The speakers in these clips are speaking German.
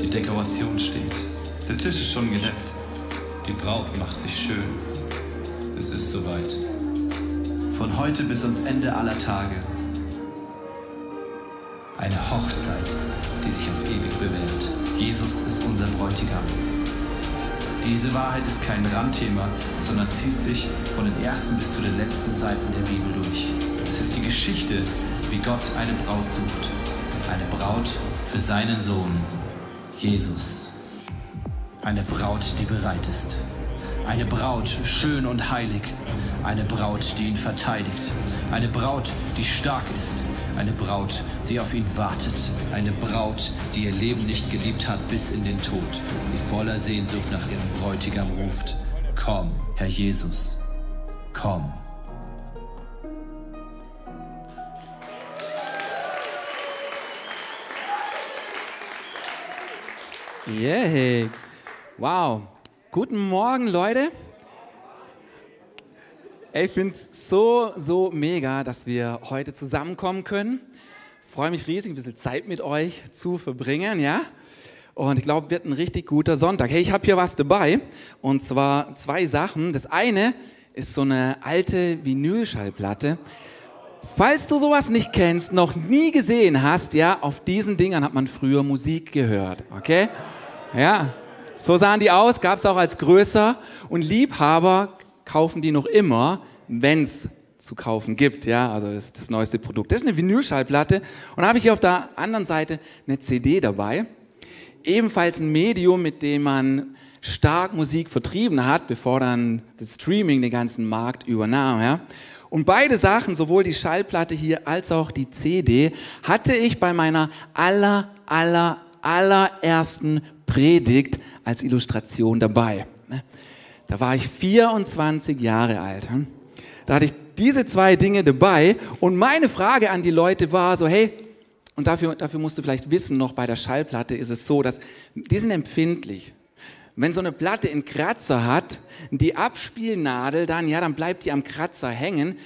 Die Dekoration steht. Der Tisch ist schon gedeckt. Die Braut macht sich schön. Es ist soweit. Von heute bis ans Ende aller Tage. Eine Hochzeit, die sich auf ewig bewährt. Jesus ist unser Bräutigam. Diese Wahrheit ist kein Randthema, sondern zieht sich von den ersten bis zu den letzten Seiten der Bibel durch. Es ist die Geschichte, wie Gott eine Braut sucht. Eine Braut für seinen Sohn, Jesus. Eine Braut, die bereit ist. Eine Braut, schön und heilig. Eine Braut, die ihn verteidigt. Eine Braut, die stark ist. Eine Braut, die auf ihn wartet. Eine Braut, die ihr Leben nicht geliebt hat bis in den Tod. Die voller Sehnsucht nach ihrem Bräutigam ruft. Komm, Herr Jesus. Komm. Yeah. Wow. Guten Morgen, Leute. Ich finde es so, so mega, dass wir heute zusammenkommen können. Freue mich riesig, ein bisschen Zeit mit euch zu verbringen, ja? Und ich glaube, wird ein richtig guter Sonntag. Hey, ich habe hier was dabei. Und zwar zwei Sachen. Das eine ist so eine alte Vinylschallplatte. Falls du sowas nicht kennst, noch nie gesehen hast, ja, auf diesen Dingern hat man früher Musik gehört, okay? Ja, so sahen die aus, gab es auch als größer. Und Liebhaber kaufen die noch immer, wenn es zu kaufen gibt. Ja, also das, das neueste Produkt. Das ist eine Vinylschallplatte. Und habe ich hier auf der anderen Seite eine CD dabei. Ebenfalls ein Medium, mit dem man stark Musik vertrieben hat, bevor dann das Streaming den ganzen Markt übernahm. Ja. Und beide Sachen, sowohl die Schallplatte hier als auch die CD, hatte ich bei meiner aller, aller, allerersten Predigt als Illustration dabei. Ne? Da war ich 24 Jahre alt. Hm? Da hatte ich diese zwei Dinge dabei und meine Frage an die Leute war so, hey, und dafür, dafür musst du vielleicht wissen, noch bei der Schallplatte ist es so, dass die sind empfindlich. Wenn so eine Platte einen Kratzer hat, die Abspielnadel dann, ja, dann bleibt die am Kratzer hängen,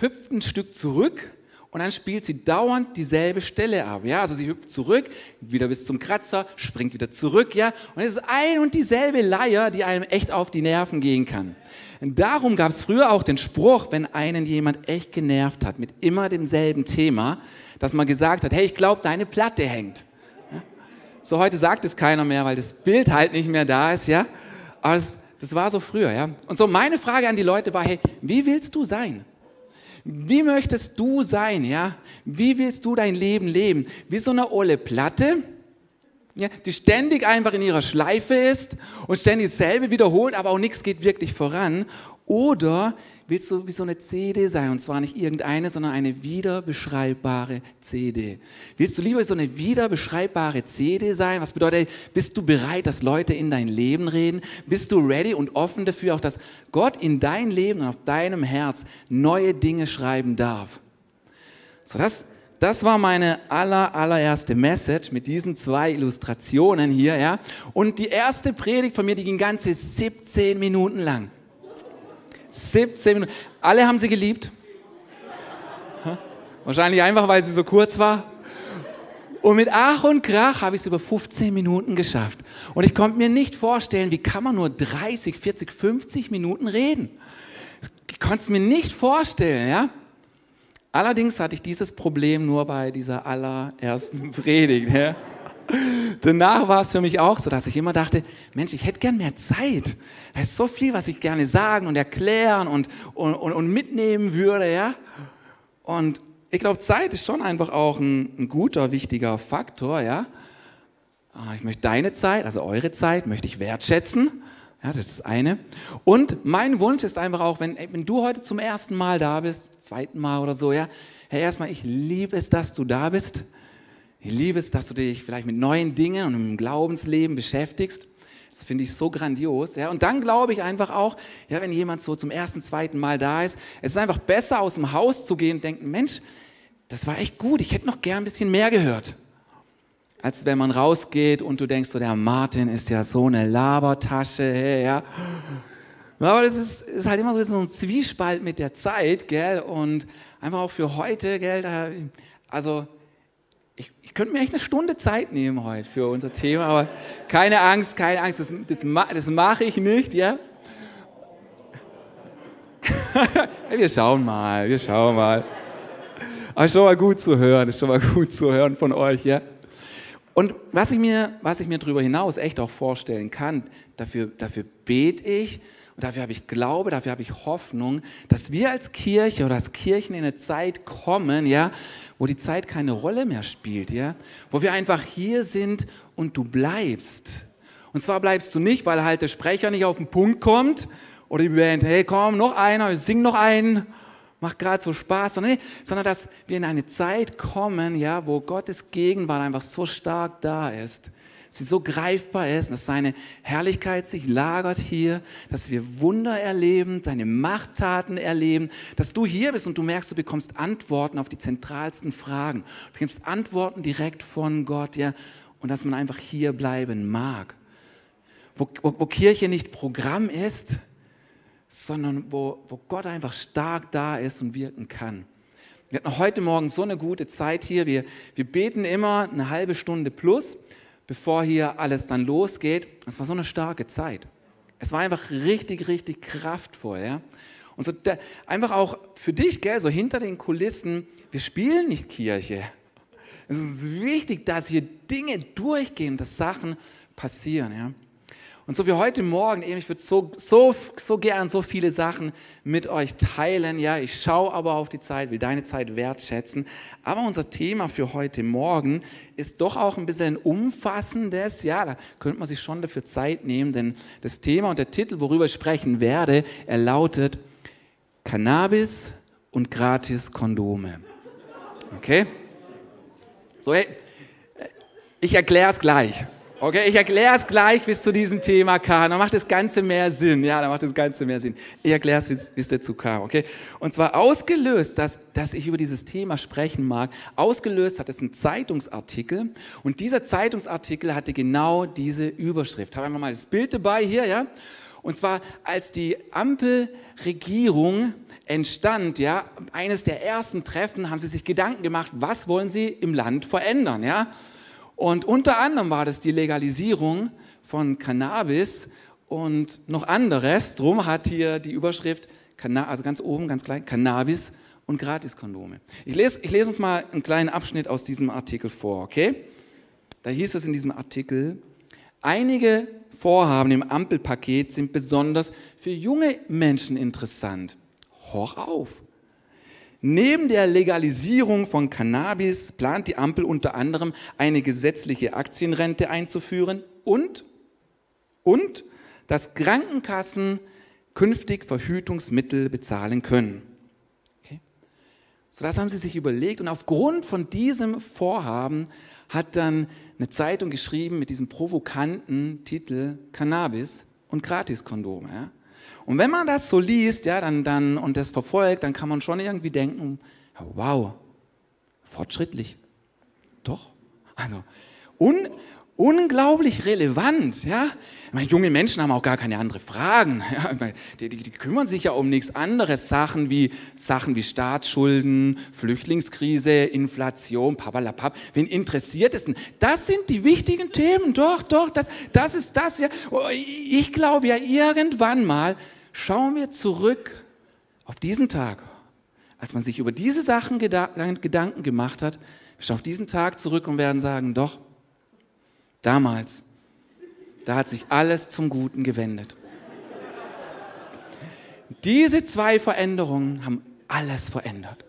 hüpft ein Stück zurück und dann spielt sie dauernd dieselbe Stelle ab. Ja, also sie hüpft zurück, wieder bis zum Kratzer, springt wieder zurück, ja, und es ist ein und dieselbe Leier, die einem echt auf die Nerven gehen kann. Darum gab es früher auch den Spruch, wenn einen jemand echt genervt hat mit immer demselben Thema, dass man gesagt hat, hey, ich glaube, deine Platte hängt. So heute sagt es keiner mehr, weil das Bild halt nicht mehr da ist, ja. Aber das, das war so früher, ja. Und so meine Frage an die Leute war, hey, wie willst du sein? Wie möchtest du sein, ja? Wie willst du dein Leben leben? Wie so eine olle Platte, ja, die ständig einfach in ihrer Schleife ist und ständig dasselbe wiederholt, aber auch nichts geht wirklich voran. Oder willst du wie so eine CD sein und zwar nicht irgendeine, sondern eine wiederbeschreibbare CD? Willst du lieber so eine wiederbeschreibbare CD sein? Was bedeutet, bist du bereit, dass Leute in dein Leben reden? Bist du ready und offen dafür, auch dass Gott in dein Leben und auf deinem Herz neue Dinge schreiben darf? So, das, das war meine aller, allererste Message mit diesen zwei Illustrationen hier, ja. Und die erste Predigt von mir, die ging ganze 17 Minuten lang. 17 Minuten. Alle haben sie geliebt. Wahrscheinlich einfach, weil sie so kurz war. Und mit Ach und Krach habe ich es über 15 Minuten geschafft. Und ich konnte mir nicht vorstellen, wie kann man nur 30, 40, 50 Minuten reden. Ich konnte es mir nicht vorstellen, ja. Allerdings hatte ich dieses Problem nur bei dieser allerersten Predigt. Ja? Danach war es für mich auch so, dass ich immer dachte, Mensch, ich hätte gern mehr Zeit. Da ist so viel, was ich gerne sagen und erklären und, und, und, und mitnehmen würde. Ja? Und ich glaube, Zeit ist schon einfach auch ein, ein guter, wichtiger Faktor. Ja? Ah, ich möchte deine Zeit, also eure Zeit, möchte ich wertschätzen. Ja, das ist das eine. Und mein Wunsch ist einfach auch, wenn, wenn du heute zum ersten Mal da bist, zweiten Mal oder so, ja, Herr, erstmal, ich liebe es, dass du da bist. Ich liebe es, dass du dich vielleicht mit neuen Dingen und im Glaubensleben beschäftigst. Das finde ich so grandios. Ja. Und dann glaube ich einfach auch, ja, wenn jemand so zum ersten, zweiten Mal da ist, es ist einfach besser, aus dem Haus zu gehen und denken, Mensch, das war echt gut, ich hätte noch gern ein bisschen mehr gehört. Als wenn man rausgeht und du denkst, so, der Martin ist ja so eine Labertasche, ja. Aber das ist, ist halt immer so ein Zwiespalt mit der Zeit, gell? Und einfach auch für heute, gell? Also könnte mir echt eine Stunde Zeit nehmen heute für unser Thema, aber keine Angst, keine Angst, das, das, das mache ich nicht, ja. wir schauen mal, wir schauen mal. Aber schon mal gut zu hören, ist schon mal gut zu hören von euch, ja. Und was ich mir, was ich mir darüber hinaus echt auch vorstellen kann, dafür, dafür bete ich und dafür habe ich Glaube, dafür habe ich Hoffnung, dass wir als Kirche oder als Kirchen in eine Zeit kommen, ja, wo die Zeit keine Rolle mehr spielt, ja, wo wir einfach hier sind und du bleibst. Und zwar bleibst du nicht, weil halt der Sprecher nicht auf den Punkt kommt oder die Band, hey, komm, noch einer, sing noch einen, macht gerade so Spaß, sondern, sondern dass wir in eine Zeit kommen, ja, wo Gottes Gegenwart einfach so stark da ist, sie so greifbar ist, dass seine Herrlichkeit sich lagert hier, dass wir Wunder erleben, seine Machttaten erleben, dass du hier bist und du merkst, du bekommst Antworten auf die zentralsten Fragen. Du bekommst Antworten direkt von Gott, ja, und dass man einfach hier bleiben mag. Wo, wo, wo Kirche nicht Programm ist, sondern wo, wo Gott einfach stark da ist und wirken kann. Wir hatten heute Morgen so eine gute Zeit hier. Wir, wir beten immer eine halbe Stunde plus bevor hier alles dann losgeht. Es war so eine starke Zeit. Es war einfach richtig, richtig kraftvoll. Ja? Und so der, einfach auch für dich, gell, so hinter den Kulissen, wir spielen nicht Kirche. Es ist wichtig, dass hier Dinge durchgehen, dass Sachen passieren. Ja? Und so wie heute Morgen, eben, ich würde so, so, so gern so viele Sachen mit euch teilen. Ja, ich schaue aber auf die Zeit, will deine Zeit wertschätzen. Aber unser Thema für heute Morgen ist doch auch ein bisschen umfassendes. Ja, da könnte man sich schon dafür Zeit nehmen, denn das Thema und der Titel, worüber ich sprechen werde, er lautet Cannabis und gratis Kondome. Okay? So, hey, ich erkläre es gleich. Okay, ich erkläre es gleich bis zu diesem Thema kam. Dann macht das Ganze mehr Sinn. Ja, dann macht das Ganze mehr Sinn. Ich erkläre es, wie es dazu kam. Okay, und zwar ausgelöst, dass, dass ich über dieses Thema sprechen mag. Ausgelöst hat es ein Zeitungsartikel und dieser Zeitungsartikel hatte genau diese Überschrift. Ich habe einfach mal das Bild dabei hier, ja. Und zwar als die Ampelregierung entstand, ja, eines der ersten Treffen haben sie sich Gedanken gemacht, was wollen sie im Land verändern, ja. Und unter anderem war das die Legalisierung von Cannabis und noch anderes. Drum hat hier die Überschrift, also ganz oben, ganz klein, Cannabis und Gratiskondome. Ich lese, ich lese uns mal einen kleinen Abschnitt aus diesem Artikel vor, okay? Da hieß es in diesem Artikel, einige Vorhaben im Ampelpaket sind besonders für junge Menschen interessant. Hoch auf! Neben der Legalisierung von Cannabis plant die Ampel unter anderem eine gesetzliche Aktienrente einzuführen und, und dass Krankenkassen künftig Verhütungsmittel bezahlen können. Okay. So das haben sie sich überlegt und aufgrund von diesem Vorhaben hat dann eine Zeitung geschrieben mit diesem provokanten Titel Cannabis und Gratiskondome. Ja. Und wenn man das so liest, ja, dann, dann, und das verfolgt, dann kann man schon irgendwie denken, wow, fortschrittlich. Doch. Also, un, unglaublich relevant. Ja? Meine, junge Menschen haben auch gar keine anderen Fragen. Ja? Die, die, die, kümmern sich ja um nichts anderes. Sachen wie, Sachen wie Staatsschulden, Flüchtlingskrise, Inflation, papalapap. Wen interessiert es denn? Das sind die wichtigen Themen. Doch, doch, das, das ist das. Ja. Oh, ich glaube ja, irgendwann mal schauen wir zurück auf diesen Tag, als man sich über diese Sachen Gedanken gemacht hat. Wir schauen auf diesen Tag zurück und werden sagen, doch, Damals, da hat sich alles zum Guten gewendet. Diese zwei Veränderungen haben alles verändert.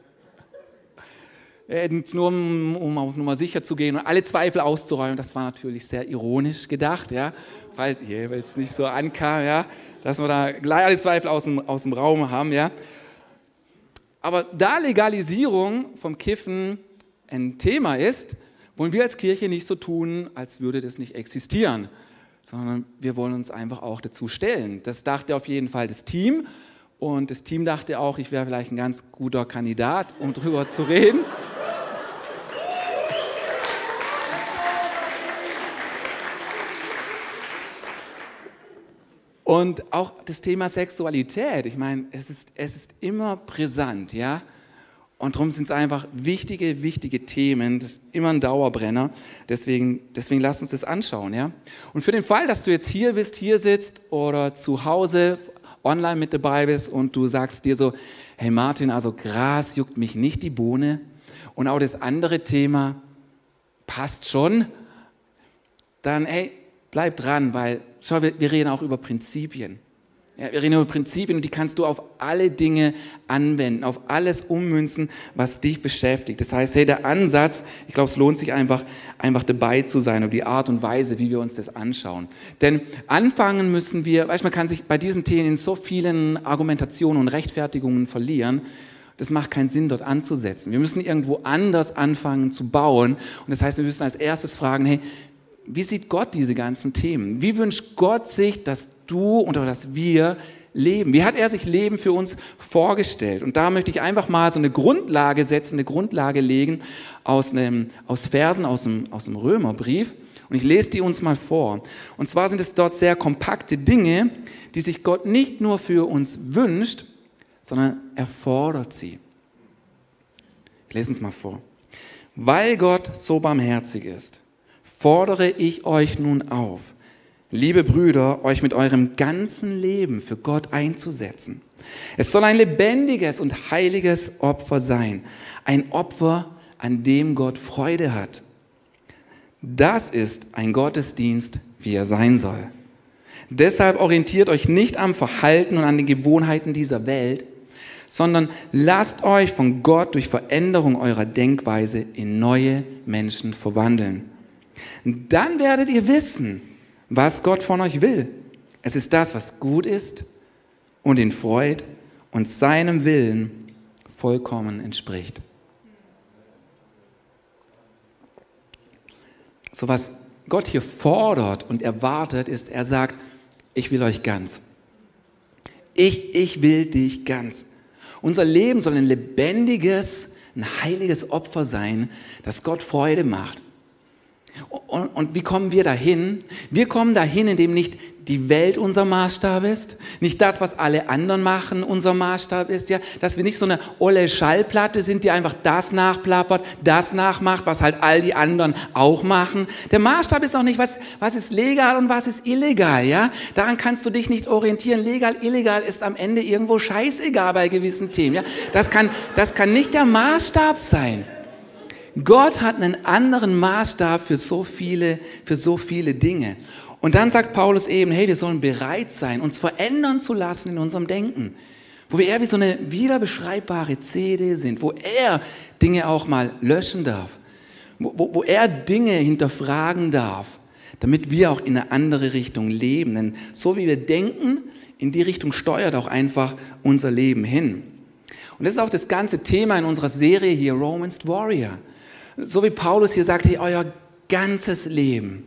Nur um, um auf Nummer sicher zu gehen und alle Zweifel auszuräumen, das war natürlich sehr ironisch gedacht, ja, weil, weil es nicht so ankam, ja, dass wir da gleich alle Zweifel aus dem, aus dem Raum haben, ja. Aber da Legalisierung vom Kiffen ein Thema ist, wollen wir als Kirche nicht so tun, als würde das nicht existieren, sondern wir wollen uns einfach auch dazu stellen. Das dachte auf jeden Fall das Team und das Team dachte auch, ich wäre vielleicht ein ganz guter Kandidat, um darüber zu reden. Und auch das Thema Sexualität, ich meine, es ist, es ist immer brisant, ja. Und darum sind es einfach wichtige, wichtige Themen. Das ist immer ein Dauerbrenner. Deswegen, deswegen lass uns das anschauen. Ja? Und für den Fall, dass du jetzt hier bist, hier sitzt oder zu Hause online mit dabei bist und du sagst dir so, hey Martin, also Gras juckt mich nicht die Bohne und auch das andere Thema passt schon, dann hey, bleib dran, weil schau, wir, wir reden auch über Prinzipien. Ja, wir reden über Prinzipien und die kannst du auf alle Dinge anwenden, auf alles ummünzen, was dich beschäftigt. Das heißt, hey, der Ansatz, ich glaube, es lohnt sich einfach, einfach dabei zu sein, über die Art und Weise, wie wir uns das anschauen. Denn anfangen müssen wir, weißt man kann sich bei diesen Themen in so vielen Argumentationen und Rechtfertigungen verlieren. Das macht keinen Sinn, dort anzusetzen. Wir müssen irgendwo anders anfangen zu bauen. Und das heißt, wir müssen als erstes fragen, hey, wie sieht Gott diese ganzen Themen? Wie wünscht Gott sich, dass du oder dass wir leben? Wie hat er sich Leben für uns vorgestellt? Und da möchte ich einfach mal so eine Grundlage setzen, eine Grundlage legen aus, einem, aus Versen aus dem, aus dem Römerbrief. Und ich lese die uns mal vor. Und zwar sind es dort sehr kompakte Dinge, die sich Gott nicht nur für uns wünscht, sondern er fordert sie. Ich lese uns mal vor. Weil Gott so barmherzig ist, fordere ich euch nun auf, liebe Brüder, euch mit eurem ganzen Leben für Gott einzusetzen. Es soll ein lebendiges und heiliges Opfer sein, ein Opfer, an dem Gott Freude hat. Das ist ein Gottesdienst, wie er sein soll. Deshalb orientiert euch nicht am Verhalten und an den Gewohnheiten dieser Welt, sondern lasst euch von Gott durch Veränderung eurer Denkweise in neue Menschen verwandeln. Dann werdet ihr wissen, was Gott von euch will. Es ist das, was gut ist und ihn freut und seinem Willen vollkommen entspricht. So was Gott hier fordert und erwartet, ist, er sagt, ich will euch ganz. Ich, ich will dich ganz. Unser Leben soll ein lebendiges, ein heiliges Opfer sein, das Gott Freude macht. Und, und, wie kommen wir dahin? Wir kommen dahin, indem nicht die Welt unser Maßstab ist, nicht das, was alle anderen machen, unser Maßstab ist, ja, dass wir nicht so eine olle Schallplatte sind, die einfach das nachplappert, das nachmacht, was halt all die anderen auch machen. Der Maßstab ist auch nicht, was, was ist legal und was ist illegal, ja. Daran kannst du dich nicht orientieren. Legal, illegal ist am Ende irgendwo scheißegal bei gewissen Themen, ja. Das kann, das kann nicht der Maßstab sein. Gott hat einen anderen Maßstab für so viele, für so viele Dinge. Und dann sagt Paulus eben, hey, wir sollen bereit sein, uns verändern zu lassen in unserem Denken. Wo wir eher wie so eine wiederbeschreibbare CD sind, wo er Dinge auch mal löschen darf, wo, wo, er Dinge hinterfragen darf, damit wir auch in eine andere Richtung leben. Denn so wie wir denken, in die Richtung steuert auch einfach unser Leben hin. Und das ist auch das ganze Thema in unserer Serie hier, Romans Warrior. So wie Paulus hier sagt, hey, euer ganzes Leben.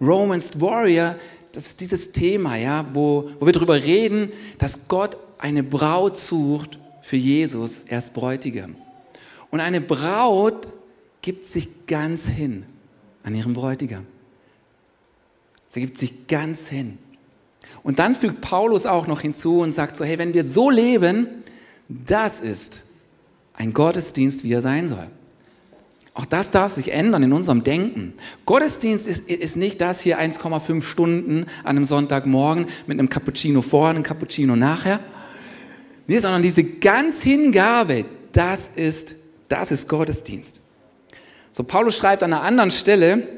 Romans Warrior, das ist dieses Thema, ja, wo, wo wir darüber reden, dass Gott eine Braut sucht für Jesus, er ist Bräutigam. Und eine Braut gibt sich ganz hin an ihrem Bräutigam. Sie gibt sich ganz hin. Und dann fügt Paulus auch noch hinzu und sagt so, hey, wenn wir so leben, das ist ein Gottesdienst, wie er sein soll. Auch das darf sich ändern in unserem Denken. Gottesdienst ist, ist nicht das hier 1,5 Stunden an einem Sonntagmorgen mit einem Cappuccino vorher, einem Cappuccino nachher. Nee, sondern diese ganz Hingabe, das ist, das ist Gottesdienst. So, Paulus schreibt an einer anderen Stelle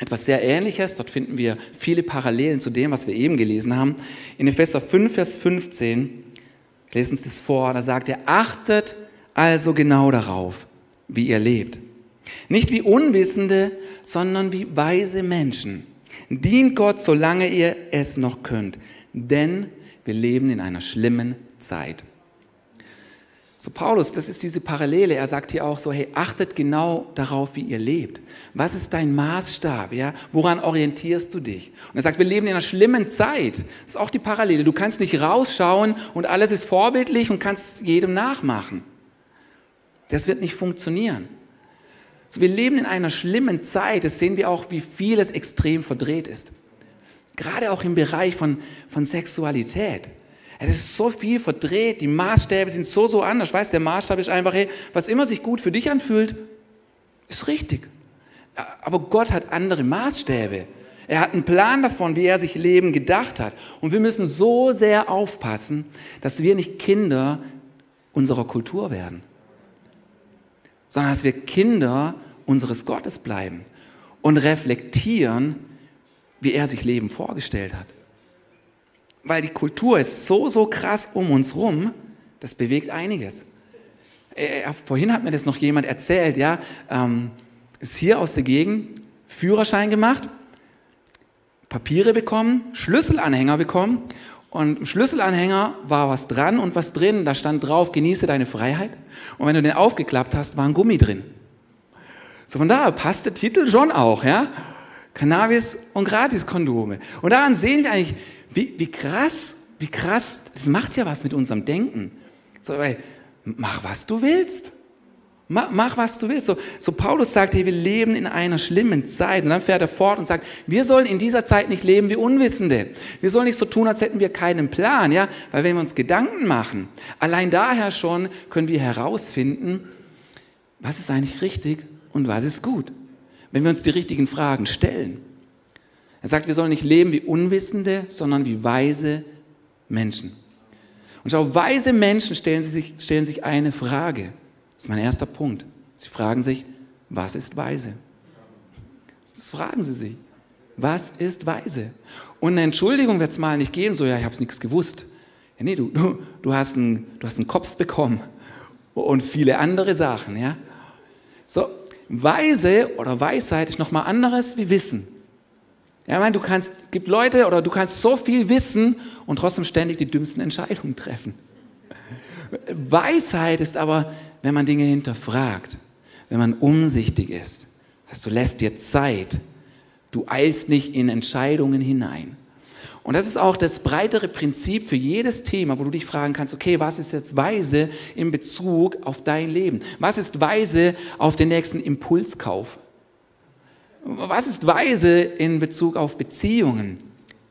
etwas sehr Ähnliches. Dort finden wir viele Parallelen zu dem, was wir eben gelesen haben. In Epheser 5, Vers 15, lesen uns das vor, da sagt er, achtet also genau darauf, wie ihr lebt. Nicht wie Unwissende, sondern wie weise Menschen. Dient Gott, solange ihr es noch könnt, denn wir leben in einer schlimmen Zeit. So Paulus, das ist diese Parallele. Er sagt hier auch so, hey, achtet genau darauf, wie ihr lebt. Was ist dein Maßstab? Ja? Woran orientierst du dich? Und er sagt, wir leben in einer schlimmen Zeit. Das ist auch die Parallele. Du kannst nicht rausschauen und alles ist vorbildlich und kannst jedem nachmachen. Das wird nicht funktionieren. So, wir leben in einer schlimmen Zeit. Das sehen wir auch, wie vieles extrem verdreht ist. Gerade auch im Bereich von, von Sexualität. Das ist so viel verdreht, die Maßstäbe sind so, so anders. Weißt der Maßstab ist einfach, hey, was immer sich gut für dich anfühlt, ist richtig. Aber Gott hat andere Maßstäbe. Er hat einen Plan davon, wie er sich Leben gedacht hat. Und wir müssen so sehr aufpassen, dass wir nicht Kinder unserer Kultur werden, sondern dass wir Kinder unseres Gottes bleiben und reflektieren, wie er sich Leben vorgestellt hat. Weil die Kultur ist so, so krass um uns rum, das bewegt einiges. Äh, äh, vorhin hat mir das noch jemand erzählt, ja, ähm, ist hier aus der Gegend, Führerschein gemacht, Papiere bekommen, Schlüsselanhänger bekommen und im Schlüsselanhänger war was dran und was drin, da stand drauf, genieße deine Freiheit. Und wenn du den aufgeklappt hast, war ein Gummi drin. So von daher passt der Titel schon auch, ja. Cannabis und Gratiskondome. Und daran sehen wir eigentlich, wie, wie krass, wie krass, das macht ja was mit unserem Denken. So, weil, mach was du willst. Mach, mach, was du willst. So, so Paulus sagt, hey, wir leben in einer schlimmen Zeit. Und dann fährt er fort und sagt, wir sollen in dieser Zeit nicht leben wie Unwissende. Wir sollen nicht so tun, als hätten wir keinen Plan, ja? Weil wenn wir uns Gedanken machen, allein daher schon können wir herausfinden, was ist eigentlich richtig und was ist gut. Wenn wir uns die richtigen Fragen stellen. Er sagt, wir sollen nicht leben wie Unwissende, sondern wie weise Menschen. Und schau, weise Menschen stellen sich, stellen sich eine Frage. Das ist mein erster Punkt. Sie fragen sich, was ist weise? Das fragen sie sich. Was ist weise? Und eine Entschuldigung wird es mal nicht geben, so, ja, ich habe es nichts gewusst. Ja, nee, du, du, du, hast einen, du hast einen Kopf bekommen und viele andere Sachen. Ja? So, Weise oder Weisheit ist nochmal anderes wie Wissen. Ja, ich meine, du kannst, es gibt Leute oder du kannst so viel wissen und trotzdem ständig die dümmsten Entscheidungen treffen. Weisheit ist aber, wenn man Dinge hinterfragt, wenn man umsichtig ist. Das du lässt dir Zeit. Du eilst nicht in Entscheidungen hinein. Und das ist auch das breitere Prinzip für jedes Thema, wo du dich fragen kannst, okay, was ist jetzt weise in Bezug auf dein Leben? Was ist weise auf den nächsten Impulskauf? Was ist weise in Bezug auf Beziehungen,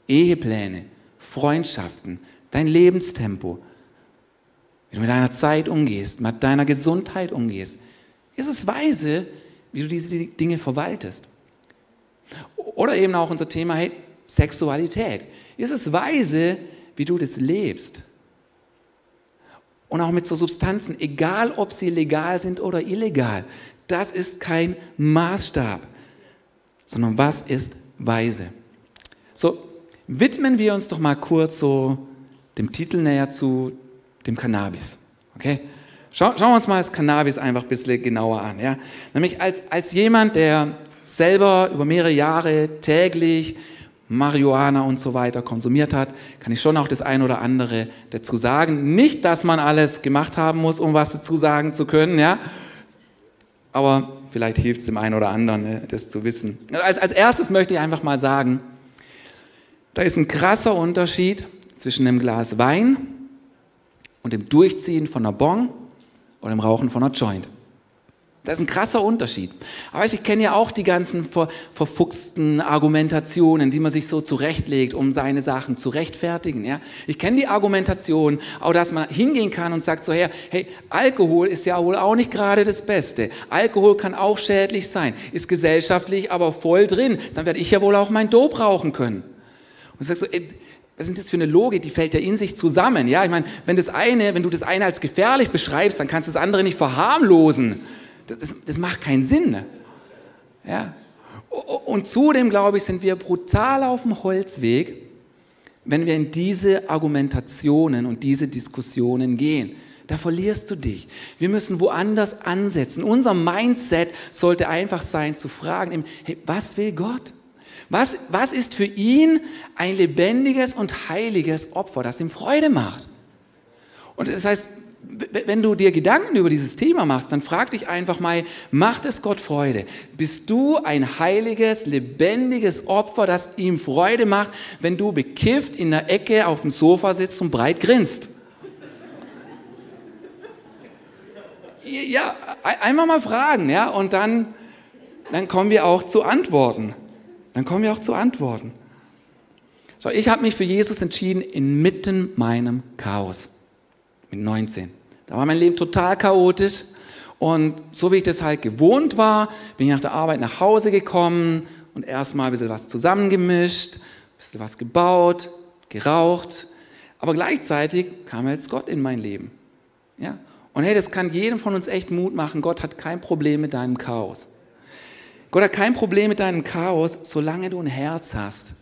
Ehepläne, Freundschaften, dein Lebenstempo? Wie du mit deiner Zeit umgehst, mit deiner Gesundheit umgehst. Ist es weise, wie du diese Dinge verwaltest? Oder eben auch unser Thema, hey, Sexualität. Ist es weise, wie du das lebst? Und auch mit so Substanzen, egal ob sie legal sind oder illegal. Das ist kein Maßstab, sondern was ist weise? So, widmen wir uns doch mal kurz so dem Titel näher zu, dem Cannabis. Okay? Schau, schauen wir uns mal das Cannabis einfach ein bisschen genauer an. Ja? Nämlich als, als jemand, der selber über mehrere Jahre täglich Marihuana und so weiter konsumiert hat, kann ich schon auch das eine oder andere dazu sagen. Nicht, dass man alles gemacht haben muss, um was dazu sagen zu können, ja. Aber vielleicht hilft es dem einen oder anderen, ne, das zu wissen. Als, als erstes möchte ich einfach mal sagen, da ist ein krasser Unterschied zwischen einem Glas Wein und dem Durchziehen von einer Bong oder dem Rauchen von einer Joint. Das ist ein krasser Unterschied. Aber ich kenne ja auch die ganzen ver, verfuchsten Argumentationen, die man sich so zurechtlegt, um seine Sachen zu rechtfertigen. Ja? Ich kenne die Argumentation, auch dass man hingehen kann und sagt so, her, hey, Alkohol ist ja wohl auch nicht gerade das Beste. Alkohol kann auch schädlich sein, ist gesellschaftlich aber voll drin. Dann werde ich ja wohl auch mein Dope rauchen können. Und ich sage so, ey, was ist das für eine Logik? Die fällt ja in sich zusammen. Ja, ich meine, wenn das eine, wenn du das eine als gefährlich beschreibst, dann kannst du das andere nicht verharmlosen. Das, das macht keinen Sinn. Ja? Und zudem, glaube ich, sind wir brutal auf dem Holzweg, wenn wir in diese Argumentationen und diese Diskussionen gehen. Da verlierst du dich. Wir müssen woanders ansetzen. Unser Mindset sollte einfach sein zu fragen, hey, was will Gott? Was, was ist für ihn ein lebendiges und heiliges Opfer, das ihm Freude macht? Und das heißt, wenn du dir Gedanken über dieses Thema machst, dann frag dich einfach mal, macht es Gott Freude? Bist du ein heiliges, lebendiges Opfer, das ihm Freude macht, wenn du bekifft in der Ecke auf dem Sofa sitzt und breit grinst? Ja, einfach mal fragen, ja, und dann, dann kommen wir auch zu Antworten. Dann kommen wir auch zu Antworten. So, ich habe mich für Jesus entschieden inmitten meinem Chaos. Mit 19. Da war mein Leben total chaotisch. Und so wie ich das halt gewohnt war, bin ich nach der Arbeit nach Hause gekommen und erstmal ein bisschen was zusammengemischt, ein bisschen was gebaut, geraucht. Aber gleichzeitig kam jetzt Gott in mein Leben. Ja? Und hey, das kann jedem von uns echt Mut machen. Gott hat kein Problem mit deinem Chaos. Gott hat kein Problem mit deinem Chaos, solange du ein Herz hast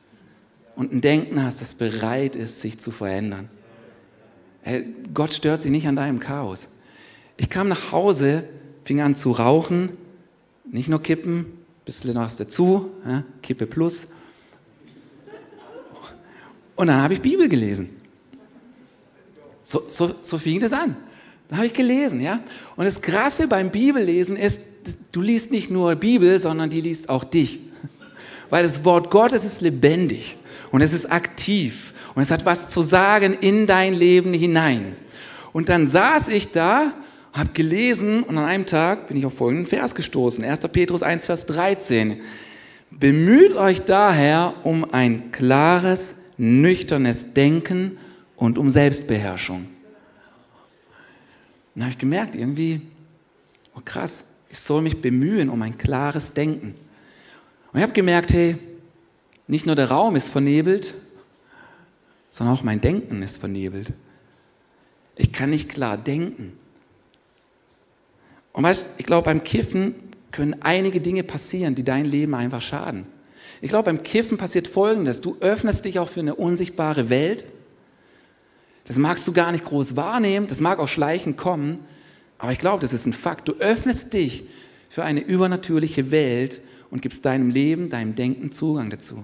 und ein Denken hast, das bereit ist, sich zu verändern. Hey, Gott stört sich nicht an deinem Chaos. Ich kam nach Hause, fing an zu rauchen, nicht nur kippen, bisschen was dazu, ja, Kippe plus. Und dann habe ich Bibel gelesen. So, so, so fing das an. Dann habe ich gelesen, ja. Und das Krasse beim Bibellesen ist, du liest nicht nur Bibel, sondern die liest auch dich. Weil das Wort Gottes ist lebendig und es ist aktiv und es hat was zu sagen in dein Leben hinein. Und dann saß ich da, habe gelesen und an einem Tag bin ich auf folgenden Vers gestoßen. 1. Petrus 1, Vers 13. Bemüht euch daher um ein klares, nüchternes Denken und um Selbstbeherrschung. Dann habe ich gemerkt, irgendwie, oh krass, ich soll mich bemühen um ein klares Denken. Und ich habe gemerkt, hey, nicht nur der Raum ist vernebelt, sondern auch mein Denken ist vernebelt. Ich kann nicht klar denken. Und weißt, ich glaube, beim Kiffen können einige Dinge passieren, die dein Leben einfach schaden. Ich glaube, beim Kiffen passiert Folgendes. Du öffnest dich auch für eine unsichtbare Welt. Das magst du gar nicht groß wahrnehmen, das mag auch schleichend kommen, aber ich glaube, das ist ein Fakt. Du öffnest dich für eine übernatürliche Welt und gibst deinem Leben, deinem Denken Zugang dazu.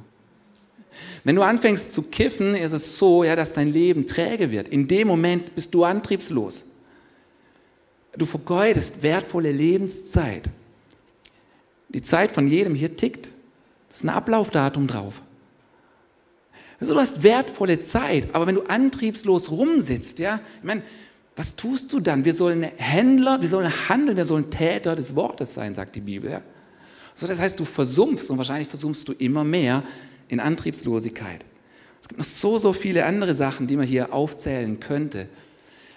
Wenn du anfängst zu kiffen, ist es so, ja, dass dein Leben träge wird. In dem Moment bist du antriebslos. Du vergeudest wertvolle Lebenszeit. Die Zeit von jedem hier tickt. Da ist ein Ablaufdatum drauf. Also du hast wertvolle Zeit, aber wenn du antriebslos rumsitzt, ja, ich meine, was tust du dann? Wir sollen Händler, wir sollen handeln, wir sollen Täter des Wortes sein, sagt die Bibel. So, das heißt, du versumpfst und wahrscheinlich versumpfst du immer mehr in Antriebslosigkeit. Es gibt noch so, so viele andere Sachen, die man hier aufzählen könnte.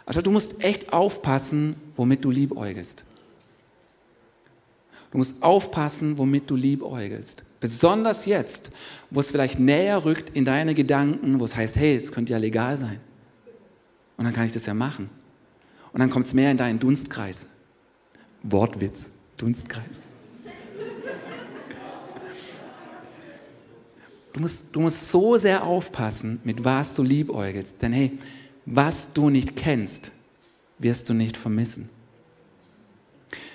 Also du musst echt aufpassen, womit du liebäugelst. Du musst aufpassen, womit du liebäugelst. Besonders jetzt, wo es vielleicht näher rückt in deine Gedanken, wo es heißt, hey, es könnte ja legal sein. Und dann kann ich das ja machen. Und dann kommt es mehr in deinen Dunstkreis. Wortwitz, Dunstkreis. Du musst, du musst so sehr aufpassen, mit was du liebäugelst. Denn hey, was du nicht kennst, wirst du nicht vermissen.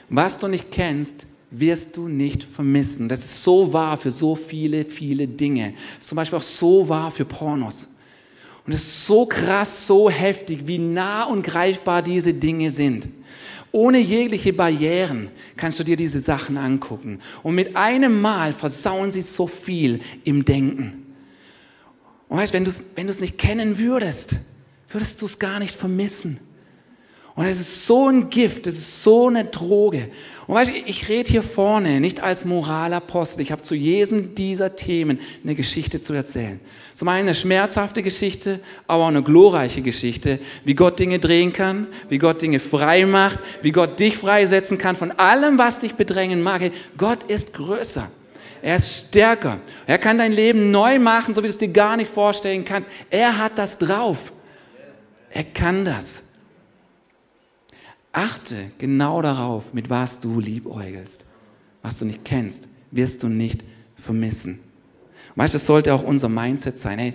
Was du nicht kennst, wirst du nicht vermissen. Das ist so wahr für so viele, viele Dinge. Zum Beispiel auch so wahr für Pornos. Und es ist so krass, so heftig, wie nah und greifbar diese Dinge sind. Ohne jegliche Barrieren kannst du dir diese Sachen angucken. Und mit einem Mal versauen sie so viel im Denken. Und weißt, wenn du es wenn nicht kennen würdest, würdest du es gar nicht vermissen. Und es ist so ein Gift, es ist so eine Droge. Und weißt du, ich rede hier vorne nicht als Moralapostel. Ich habe zu jedem dieser Themen eine Geschichte zu erzählen. Zum einen eine schmerzhafte Geschichte, aber auch eine glorreiche Geschichte, wie Gott Dinge drehen kann, wie Gott Dinge frei macht, wie Gott dich freisetzen kann von allem, was dich bedrängen mag. Gott ist größer. Er ist stärker. Er kann dein Leben neu machen, so wie du es dir gar nicht vorstellen kannst. Er hat das drauf. Er kann das. Achte genau darauf, mit was du liebäugelst. Was du nicht kennst, wirst du nicht vermissen. Weißt du, das sollte auch unser Mindset sein. Hey,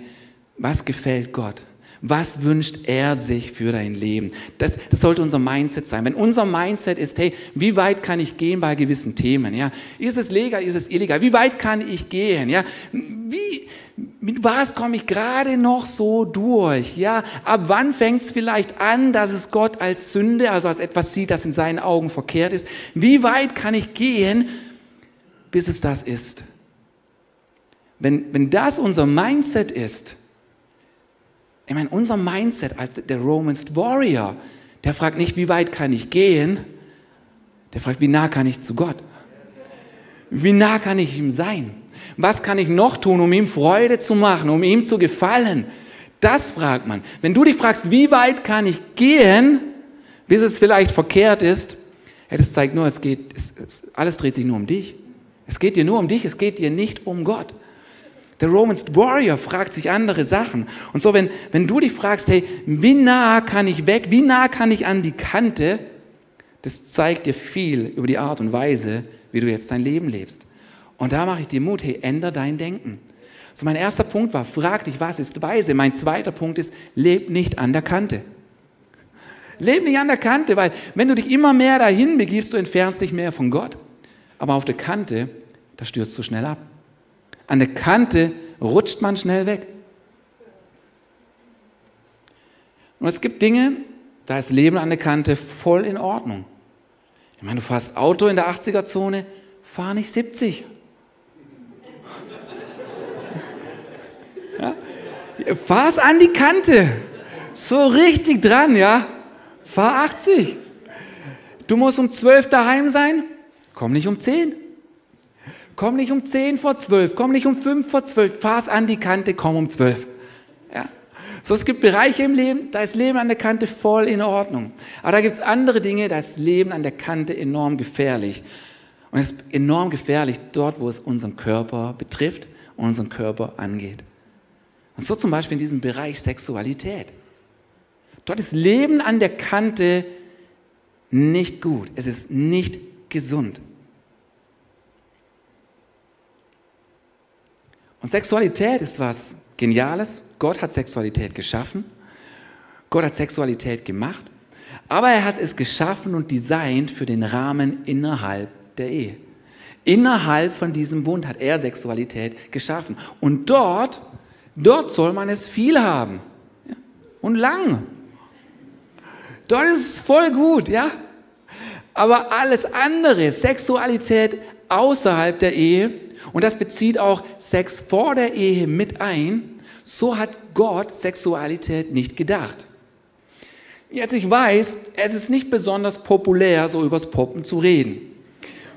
was gefällt Gott? Was wünscht er sich für dein Leben? Das, das sollte unser Mindset sein. Wenn unser Mindset ist, hey, wie weit kann ich gehen bei gewissen Themen? Ja, ist es legal, ist es illegal? Wie weit kann ich gehen? Ja, wie, mit was komme ich gerade noch so durch? Ja, ab wann fängt es vielleicht an, dass es Gott als Sünde, also als etwas sieht, das in seinen Augen verkehrt ist? Wie weit kann ich gehen, bis es das ist? Wenn, wenn das unser Mindset ist, ich meine, unser Mindset, der Romans Warrior, der fragt nicht, wie weit kann ich gehen, der fragt, wie nah kann ich zu Gott? Wie nah kann ich ihm sein? Was kann ich noch tun, um ihm Freude zu machen, um ihm zu gefallen? Das fragt man. Wenn du dich fragst, wie weit kann ich gehen, bis es vielleicht verkehrt ist, ja, das zeigt nur, es geht, es, es, alles dreht sich nur um dich. Es geht dir nur um dich, es geht dir nicht um Gott. Der Romans Warrior fragt sich andere Sachen. Und so, wenn, wenn du dich fragst, hey, wie nah kann ich weg, wie nah kann ich an die Kante, das zeigt dir viel über die Art und Weise, wie du jetzt dein Leben lebst. Und da mache ich dir Mut, hey, änder dein Denken. So, mein erster Punkt war, frag dich, was ist weise? Mein zweiter Punkt ist, leb nicht an der Kante. Leb nicht an der Kante, weil wenn du dich immer mehr dahin begibst, du entfernst dich mehr von Gott. Aber auf der Kante, da stürzt du schnell ab. An der Kante rutscht man schnell weg. Und es gibt Dinge, da ist Leben an der Kante voll in Ordnung. Ich meine, du fährst Auto in der 80er-Zone, fahr nicht 70. Ja? Fahr's an die Kante. So richtig dran, ja. Fahr 80. Du musst um 12 daheim sein, komm nicht um 10. Komm nicht um 10 vor 12, komm nicht um 5 vor 12, fahr's an die Kante, komm um 12. Ja. So, es gibt Bereiche im Leben, da ist Leben an der Kante voll in Ordnung. Aber da gibt es andere Dinge, da ist Leben an der Kante enorm gefährlich. Und es ist enorm gefährlich dort, wo es unseren Körper betrifft und unseren Körper angeht. Und so zum Beispiel in diesem Bereich Sexualität. Dort ist Leben an der Kante nicht gut. Es ist nicht gesund. Und Sexualität ist was Geniales. Gott hat Sexualität geschaffen. Gott hat Sexualität gemacht. Aber er hat es geschaffen und designt für den Rahmen innerhalb der Ehe. Innerhalb von diesem Bund hat er Sexualität geschaffen. Und dort, dort soll man es viel haben. Und lang. Dort ist es voll gut, ja. Aber alles andere, Sexualität außerhalb der Ehe, und das bezieht auch Sex vor der Ehe mit ein, so hat Gott Sexualität nicht gedacht. Jetzt ich weiß, es ist nicht besonders populär, so übers Poppen zu reden.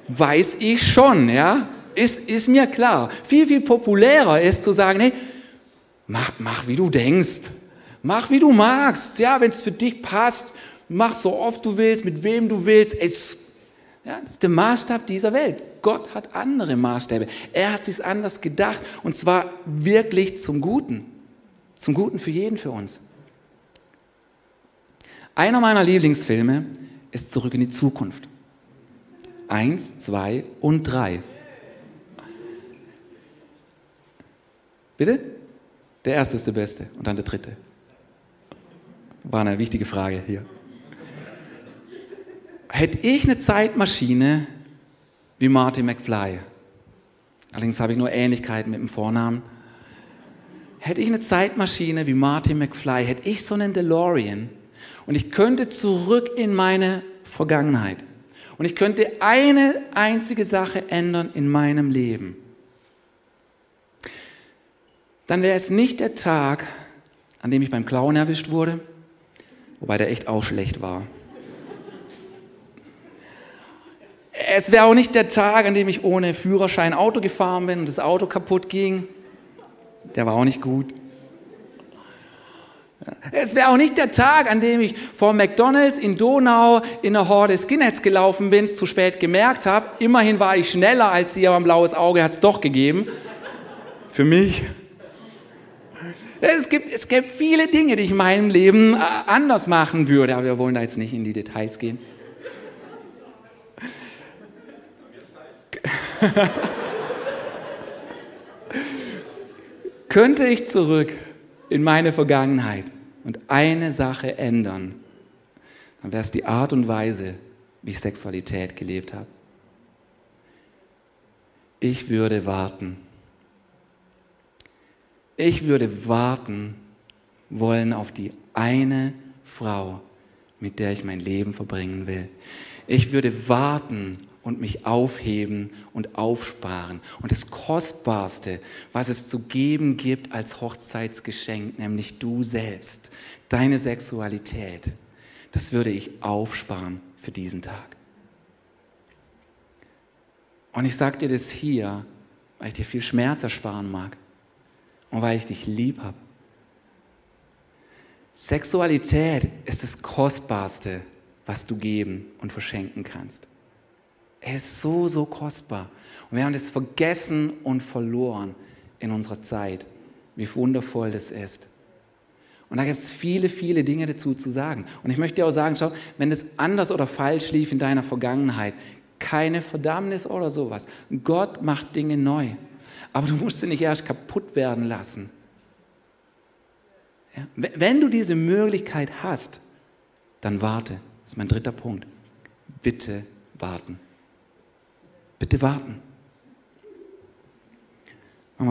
Weiß ich schon, ja? Ist, ist mir klar. Viel, viel populärer ist zu sagen, hey, mach, mach wie du denkst. Mach wie du magst. Ja, wenn es für dich passt, mach so oft du willst, mit wem du willst. Es, ja, das ist der Maßstab dieser Welt. Gott hat andere Maßstäbe. Er hat sich anders gedacht und zwar wirklich zum Guten. Zum Guten für jeden für uns. Einer meiner Lieblingsfilme ist Zurück in die Zukunft. Eins, zwei und drei. Bitte? Der erste ist der beste und dann der dritte. War eine wichtige Frage hier. Hätte ich eine Zeitmaschine wie Marty McFly, allerdings habe ich nur Ähnlichkeiten mit dem Vornamen, hätte ich eine Zeitmaschine wie Marty McFly, hätte ich so einen DeLorean und ich könnte zurück in meine Vergangenheit und ich könnte eine einzige Sache ändern in meinem Leben, dann wäre es nicht der Tag, an dem ich beim Klauen erwischt wurde, wobei der echt auch schlecht war. Es wäre auch nicht der Tag, an dem ich ohne Führerschein Auto gefahren bin und das Auto kaputt ging. Der war auch nicht gut. Es wäre auch nicht der Tag, an dem ich vor McDonalds in Donau in einer Horde Skinheads gelaufen bin, es zu spät gemerkt habe. Immerhin war ich schneller als sie, aber ein blaues Auge hat es doch gegeben. Für mich. Es gibt, es gibt viele Dinge, die ich in meinem Leben äh, anders machen würde, aber wir wollen da jetzt nicht in die Details gehen. Könnte ich zurück in meine Vergangenheit und eine Sache ändern, dann wäre es die Art und Weise, wie ich Sexualität gelebt habe. Ich würde warten. Ich würde warten wollen auf die eine Frau, mit der ich mein Leben verbringen will. Ich würde warten und mich aufheben und aufsparen. Und das Kostbarste, was es zu geben gibt als Hochzeitsgeschenk, nämlich du selbst, deine Sexualität, das würde ich aufsparen für diesen Tag. Und ich sage dir das hier, weil ich dir viel Schmerz ersparen mag und weil ich dich lieb habe. Sexualität ist das Kostbarste, was du geben und verschenken kannst. Es ist so, so kostbar. Und wir haben das vergessen und verloren in unserer Zeit, wie wundervoll das ist. Und da gibt es viele, viele Dinge dazu zu sagen. Und ich möchte dir auch sagen, schau, wenn es anders oder falsch lief in deiner Vergangenheit, keine Verdammnis oder sowas. Gott macht Dinge neu. Aber du musst sie nicht erst kaputt werden lassen. Ja? Wenn du diese Möglichkeit hast, dann warte. Das ist mein dritter Punkt. Bitte warten. Bitte warten.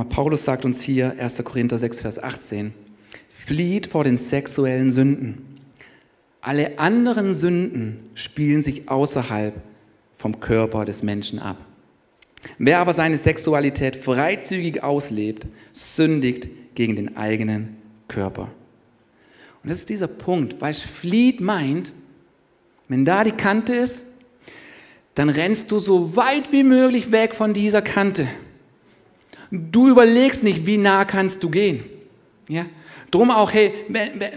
Paulus sagt uns hier, 1. Korinther 6, Vers 18, flieht vor den sexuellen Sünden. Alle anderen Sünden spielen sich außerhalb vom Körper des Menschen ab. Wer aber seine Sexualität freizügig auslebt, sündigt gegen den eigenen Körper. Und das ist dieser Punkt, weil flieht meint, wenn da die Kante ist, dann rennst du so weit wie möglich weg von dieser Kante. Du überlegst nicht, wie nah kannst du gehen. Ja? Drum auch, hey, wenn, wenn,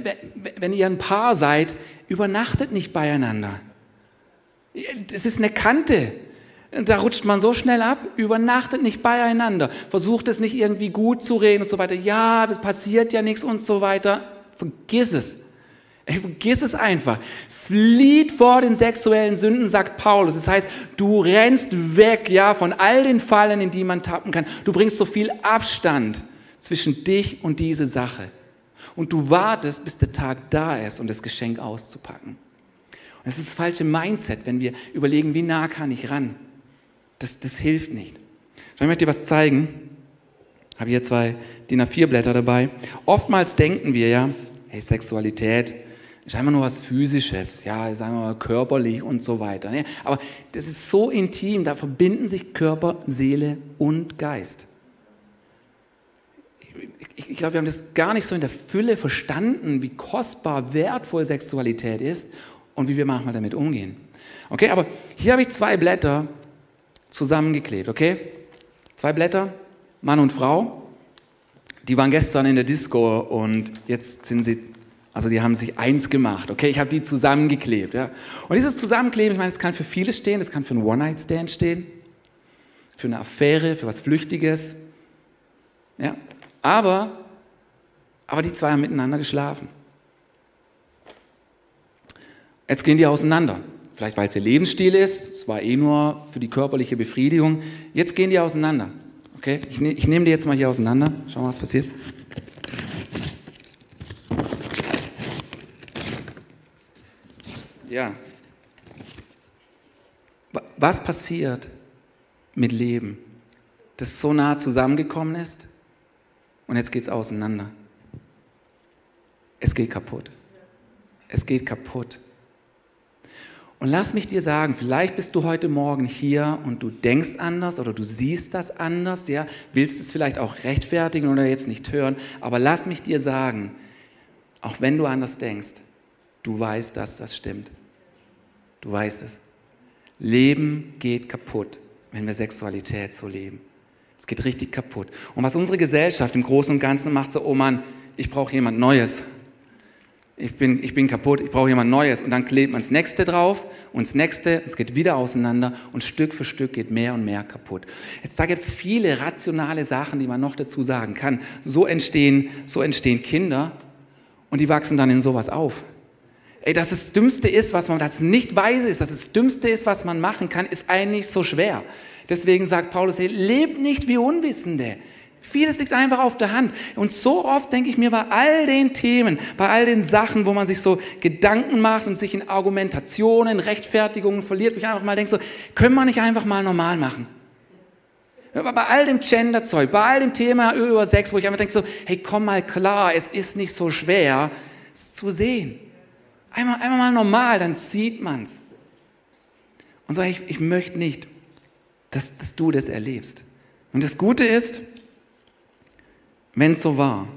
wenn ihr ein Paar seid, übernachtet nicht beieinander. Das ist eine Kante. Da rutscht man so schnell ab, übernachtet nicht beieinander, versucht es nicht irgendwie gut zu reden und so weiter. Ja, es passiert ja nichts und so weiter. Vergiss es. Ey, vergiss es einfach. Flieht vor den sexuellen Sünden, sagt Paulus. Das heißt, du rennst weg, ja, von all den Fallen, in die man tappen kann. Du bringst so viel Abstand zwischen dich und diese Sache. Und du wartest, bis der Tag da ist, um das Geschenk auszupacken. Und das ist das falsche Mindset, wenn wir überlegen, wie nah kann ich ran. Das, das hilft nicht. Ich möchte dir was zeigen. Ich habe hier zwei DIN A4-Blätter dabei. Oftmals denken wir ja, hey, Sexualität ist einfach nur was Physisches, ja, sagen wir mal körperlich und so weiter. Ne? Aber das ist so intim, da verbinden sich Körper, Seele und Geist. Ich, ich glaube, wir haben das gar nicht so in der Fülle verstanden, wie kostbar, wertvoll Sexualität ist und wie wir manchmal damit umgehen. Okay, aber hier habe ich zwei Blätter zusammengeklebt, okay? Zwei Blätter, Mann und Frau. Die waren gestern in der Disco und jetzt sind sie, also die haben sich eins gemacht, okay? Ich habe die zusammengeklebt, ja? Und dieses Zusammenkleben, ich meine, das kann für vieles stehen, das kann für einen One-Night-Stand stehen, für eine Affäre, für was Flüchtiges, ja? Aber, aber die zwei haben miteinander geschlafen. Jetzt gehen die auseinander. Vielleicht weil es ihr Lebensstil ist, es war eh nur für die körperliche Befriedigung. Jetzt gehen die auseinander. Okay, ich, ne, ich nehme die jetzt mal hier auseinander. Schauen wir, was passiert. Ja. Was passiert mit Leben, das so nah zusammengekommen ist und jetzt geht es auseinander? Es geht kaputt. Es geht kaputt. Und lass mich dir sagen, vielleicht bist du heute Morgen hier und du denkst anders oder du siehst das anders, ja, willst es vielleicht auch rechtfertigen oder jetzt nicht hören, aber lass mich dir sagen, auch wenn du anders denkst, du weißt, dass das stimmt. Du weißt es. Leben geht kaputt, wenn wir Sexualität so leben. Es geht richtig kaputt. Und was unsere Gesellschaft im Großen und Ganzen macht, so, oh Mann, ich brauche jemand Neues ich bin, ich bin kaputt, ich brauche jemand Neues. Und dann klebt man das nächste drauf und das nächste, es geht wieder auseinander und Stück für Stück geht mehr und mehr kaputt. Jetzt da gibt es viele rationale Sachen, die man noch dazu sagen kann. So entstehen, so entstehen Kinder und die wachsen dann in sowas auf. Ey, dass das Dümmste ist, was man, das nicht weise ist, dass das Dümmste ist, was man machen kann, ist eigentlich so schwer. Deswegen sagt Paulus, hey, lebt nicht wie Unwissende. Vieles liegt einfach auf der Hand. Und so oft denke ich mir bei all den Themen, bei all den Sachen, wo man sich so Gedanken macht und sich in Argumentationen, Rechtfertigungen verliert, wo ich einfach mal denke, so, können wir nicht einfach mal normal machen? bei all dem Gender-Zeug, bei all dem Thema über Sex, wo ich einfach denke so, hey, komm mal klar, es ist nicht so schwer, es zu sehen. Einmal, einmal mal normal, dann sieht man es. Und so, ich, ich möchte nicht, dass, dass du das erlebst. Und das Gute ist, wenn es so war,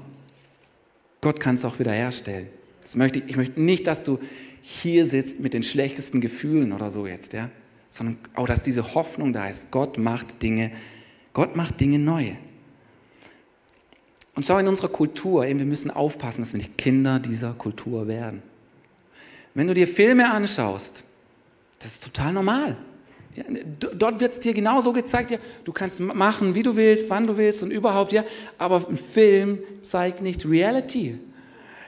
Gott kann es auch wieder herstellen. Das möchte ich, ich möchte nicht, dass du hier sitzt mit den schlechtesten Gefühlen oder so jetzt, ja, sondern auch, dass diese Hoffnung da ist. Gott macht Dinge Gott macht Dinge neu. Und schau in unserer Kultur, eben, wir müssen aufpassen, dass wir nicht Kinder dieser Kultur werden. Wenn du dir Filme anschaust, das ist total normal. Ja, dort wird es dir genauso gezeigt, ja, du kannst machen, wie du willst, wann du willst und überhaupt, ja, aber ein Film zeigt nicht Reality.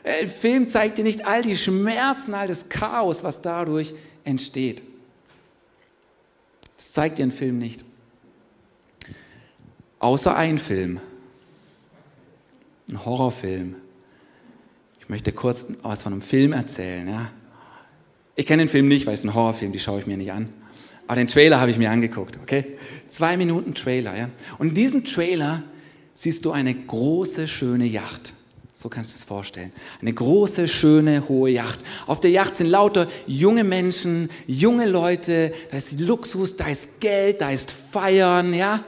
Ein äh, Film zeigt dir nicht all die Schmerzen, all das Chaos, was dadurch entsteht. Das zeigt dir ein Film nicht. Außer ein Film. Ein Horrorfilm. Ich möchte kurz was von einem Film erzählen. Ja. Ich kenne den Film nicht, weil es ein Horrorfilm, die schaue ich mir nicht an. Aber den Trailer habe ich mir angeguckt, okay? Zwei Minuten Trailer, ja. Und in diesem Trailer siehst du eine große, schöne Yacht. So kannst du es vorstellen. Eine große, schöne, hohe Yacht. Auf der Yacht sind lauter junge Menschen, junge Leute. Da ist Luxus, da ist Geld, da ist Feiern, ja.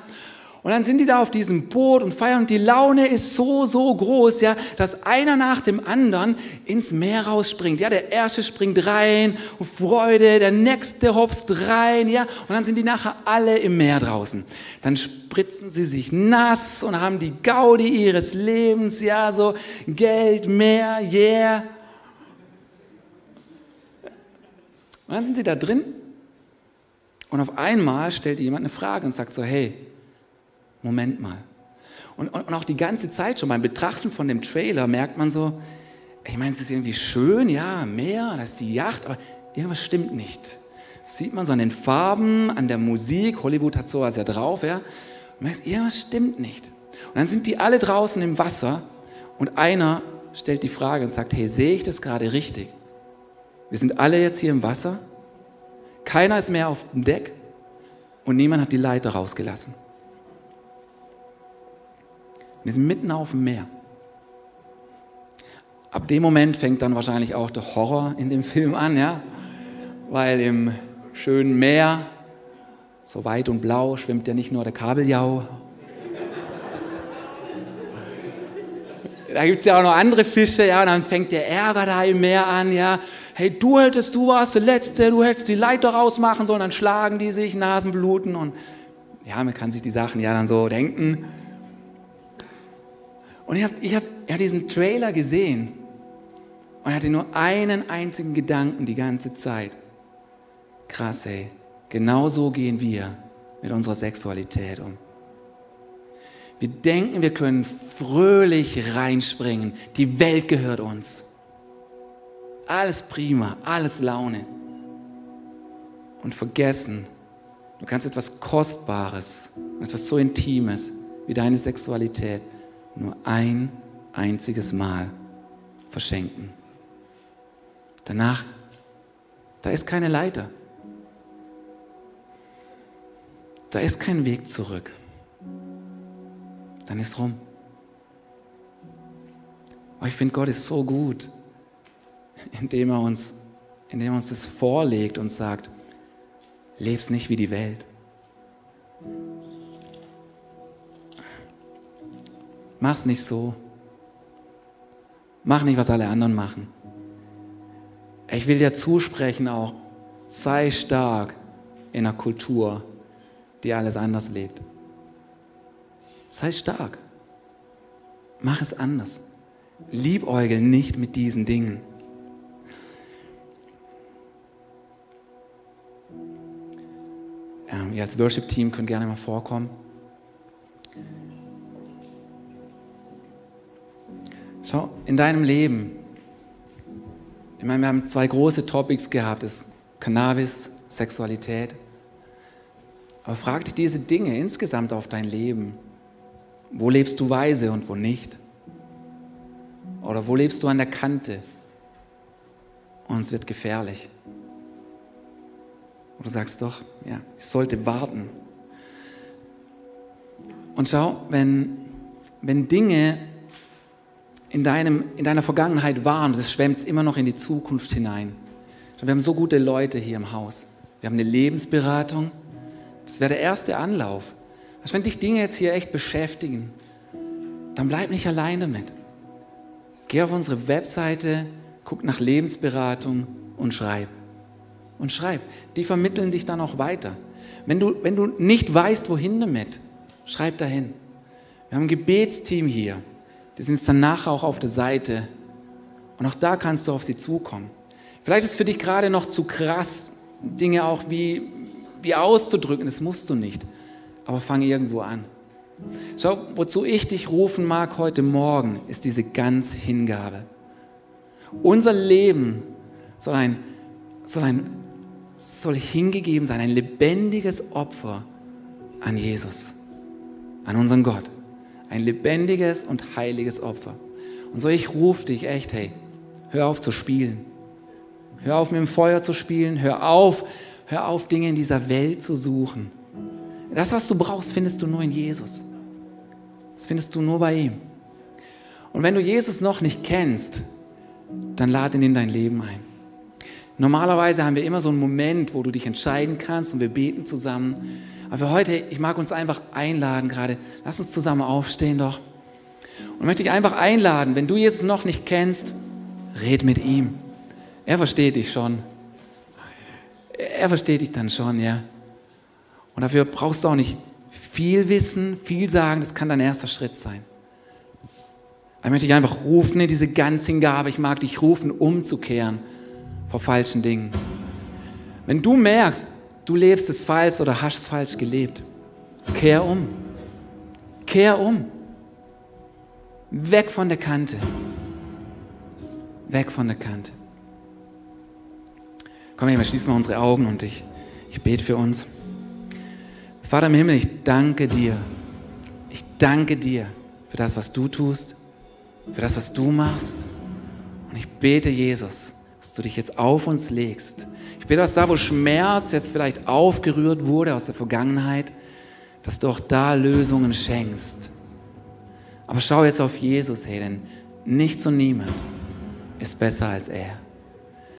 Und dann sind die da auf diesem Boot und feiern und die Laune ist so, so groß, ja, dass einer nach dem anderen ins Meer rausspringt. Ja, der erste springt rein und Freude, der nächste hopst rein, ja, und dann sind die nachher alle im Meer draußen. Dann spritzen sie sich nass und haben die Gaudi ihres Lebens, ja, so Geld, Meer, yeah. Und dann sind sie da drin und auf einmal stellt jemand eine Frage und sagt so, hey, Moment mal. Und, und, und, auch die ganze Zeit schon beim Betrachten von dem Trailer merkt man so, ich meine, es ist irgendwie schön, ja, Meer, das ist die Yacht, aber irgendwas stimmt nicht. Das sieht man so an den Farben, an der Musik, Hollywood hat sowas ja drauf, ja. Und merkst, irgendwas stimmt nicht. Und dann sind die alle draußen im Wasser und einer stellt die Frage und sagt, hey, sehe ich das gerade richtig? Wir sind alle jetzt hier im Wasser, keiner ist mehr auf dem Deck und niemand hat die Leiter rausgelassen. Wir sind mitten auf dem Meer. Ab dem Moment fängt dann wahrscheinlich auch der Horror in dem Film an, ja? Weil im schönen Meer, so weit und blau, schwimmt ja nicht nur der Kabeljau. Da gibt es ja auch noch andere Fische, ja, und dann fängt der Ärger da im Meer an, ja. Hey, du hättest, du warst der Letzte, du hättest die Leiter rausmachen sollen, dann schlagen die sich, Nasenbluten und ja, man kann sich die Sachen ja dann so denken. Und ich habe ich hab, ich hab diesen Trailer gesehen und hatte nur einen einzigen Gedanken die ganze Zeit. Krass, ey. Genau so gehen wir mit unserer Sexualität um. Wir denken, wir können fröhlich reinspringen. Die Welt gehört uns. Alles prima, alles Laune. Und vergessen, du kannst etwas Kostbares, etwas so Intimes wie deine Sexualität nur ein einziges Mal verschenken. Danach, da ist keine Leiter. Da ist kein Weg zurück. Dann ist rum. Aber ich finde, Gott ist so gut, indem er uns, indem er uns das vorlegt und sagt, leb's nicht wie die Welt. Mach's nicht so. Mach nicht, was alle anderen machen. Ich will dir zusprechen auch, sei stark in einer Kultur, die alles anders lebt. Sei stark. Mach es anders. Liebäugel nicht mit diesen Dingen. Ähm, ihr als Worship-Team könnt gerne mal vorkommen. Schau, in deinem Leben, ich meine, wir haben zwei große Topics gehabt, das Cannabis, Sexualität. Aber frag dich diese Dinge insgesamt auf dein Leben. Wo lebst du weise und wo nicht? Oder wo lebst du an der Kante und es wird gefährlich? Und du sagst doch, ja, ich sollte warten. Und schau, wenn, wenn Dinge in, deinem, in deiner Vergangenheit waren, das schwemmt immer noch in die Zukunft hinein. Wir haben so gute Leute hier im Haus. Wir haben eine Lebensberatung. Das wäre der erste Anlauf. Also wenn dich Dinge jetzt hier echt beschäftigen, dann bleib nicht allein damit. Geh auf unsere Webseite, guck nach Lebensberatung und schreib. Und schreib. Die vermitteln dich dann auch weiter. Wenn du, wenn du nicht weißt, wohin damit, Schreib dahin. Wir haben ein Gebetsteam hier. Die sind jetzt danach auch auf der Seite. Und auch da kannst du auf sie zukommen. Vielleicht ist es für dich gerade noch zu krass, Dinge auch wie, wie auszudrücken. Das musst du nicht. Aber fang irgendwo an. Schau, wozu ich dich rufen mag heute Morgen, ist diese ganz Hingabe. Unser Leben soll, ein, soll, ein, soll hingegeben sein, ein lebendiges Opfer an Jesus, an unseren Gott. Ein lebendiges und heiliges Opfer. Und so, ich rufe dich echt, hey, hör auf zu spielen. Hör auf mit dem Feuer zu spielen. Hör auf, hör auf, Dinge in dieser Welt zu suchen. Das, was du brauchst, findest du nur in Jesus. Das findest du nur bei ihm. Und wenn du Jesus noch nicht kennst, dann lade ihn in dein Leben ein. Normalerweise haben wir immer so einen Moment, wo du dich entscheiden kannst und wir beten zusammen. Aber für heute, ich mag uns einfach einladen gerade. Lass uns zusammen aufstehen doch. Und möchte dich einfach einladen, wenn du Jesus noch nicht kennst, red mit ihm. Er versteht dich schon. Er versteht dich dann schon, ja. Und dafür brauchst du auch nicht viel wissen, viel sagen, das kann dein erster Schritt sein. Ich möchte dich einfach rufen in diese Ganzhingabe. Ich mag dich rufen, umzukehren vor falschen Dingen. Wenn du merkst, du lebst es falsch oder hast es falsch gelebt, kehr um. Kehr um. Weg von der Kante. Weg von der Kante. Komm wir schließen mal unsere Augen und ich, ich bete für uns. Vater im Himmel, ich danke dir. Ich danke dir für das, was du tust, für das, was du machst. Und ich bete, Jesus, dass du dich jetzt auf uns legst. Dass da, wo Schmerz jetzt vielleicht aufgerührt wurde aus der Vergangenheit, dass du auch da Lösungen schenkst. Aber schau jetzt auf Jesus, hey, denn nichts und niemand ist besser als er.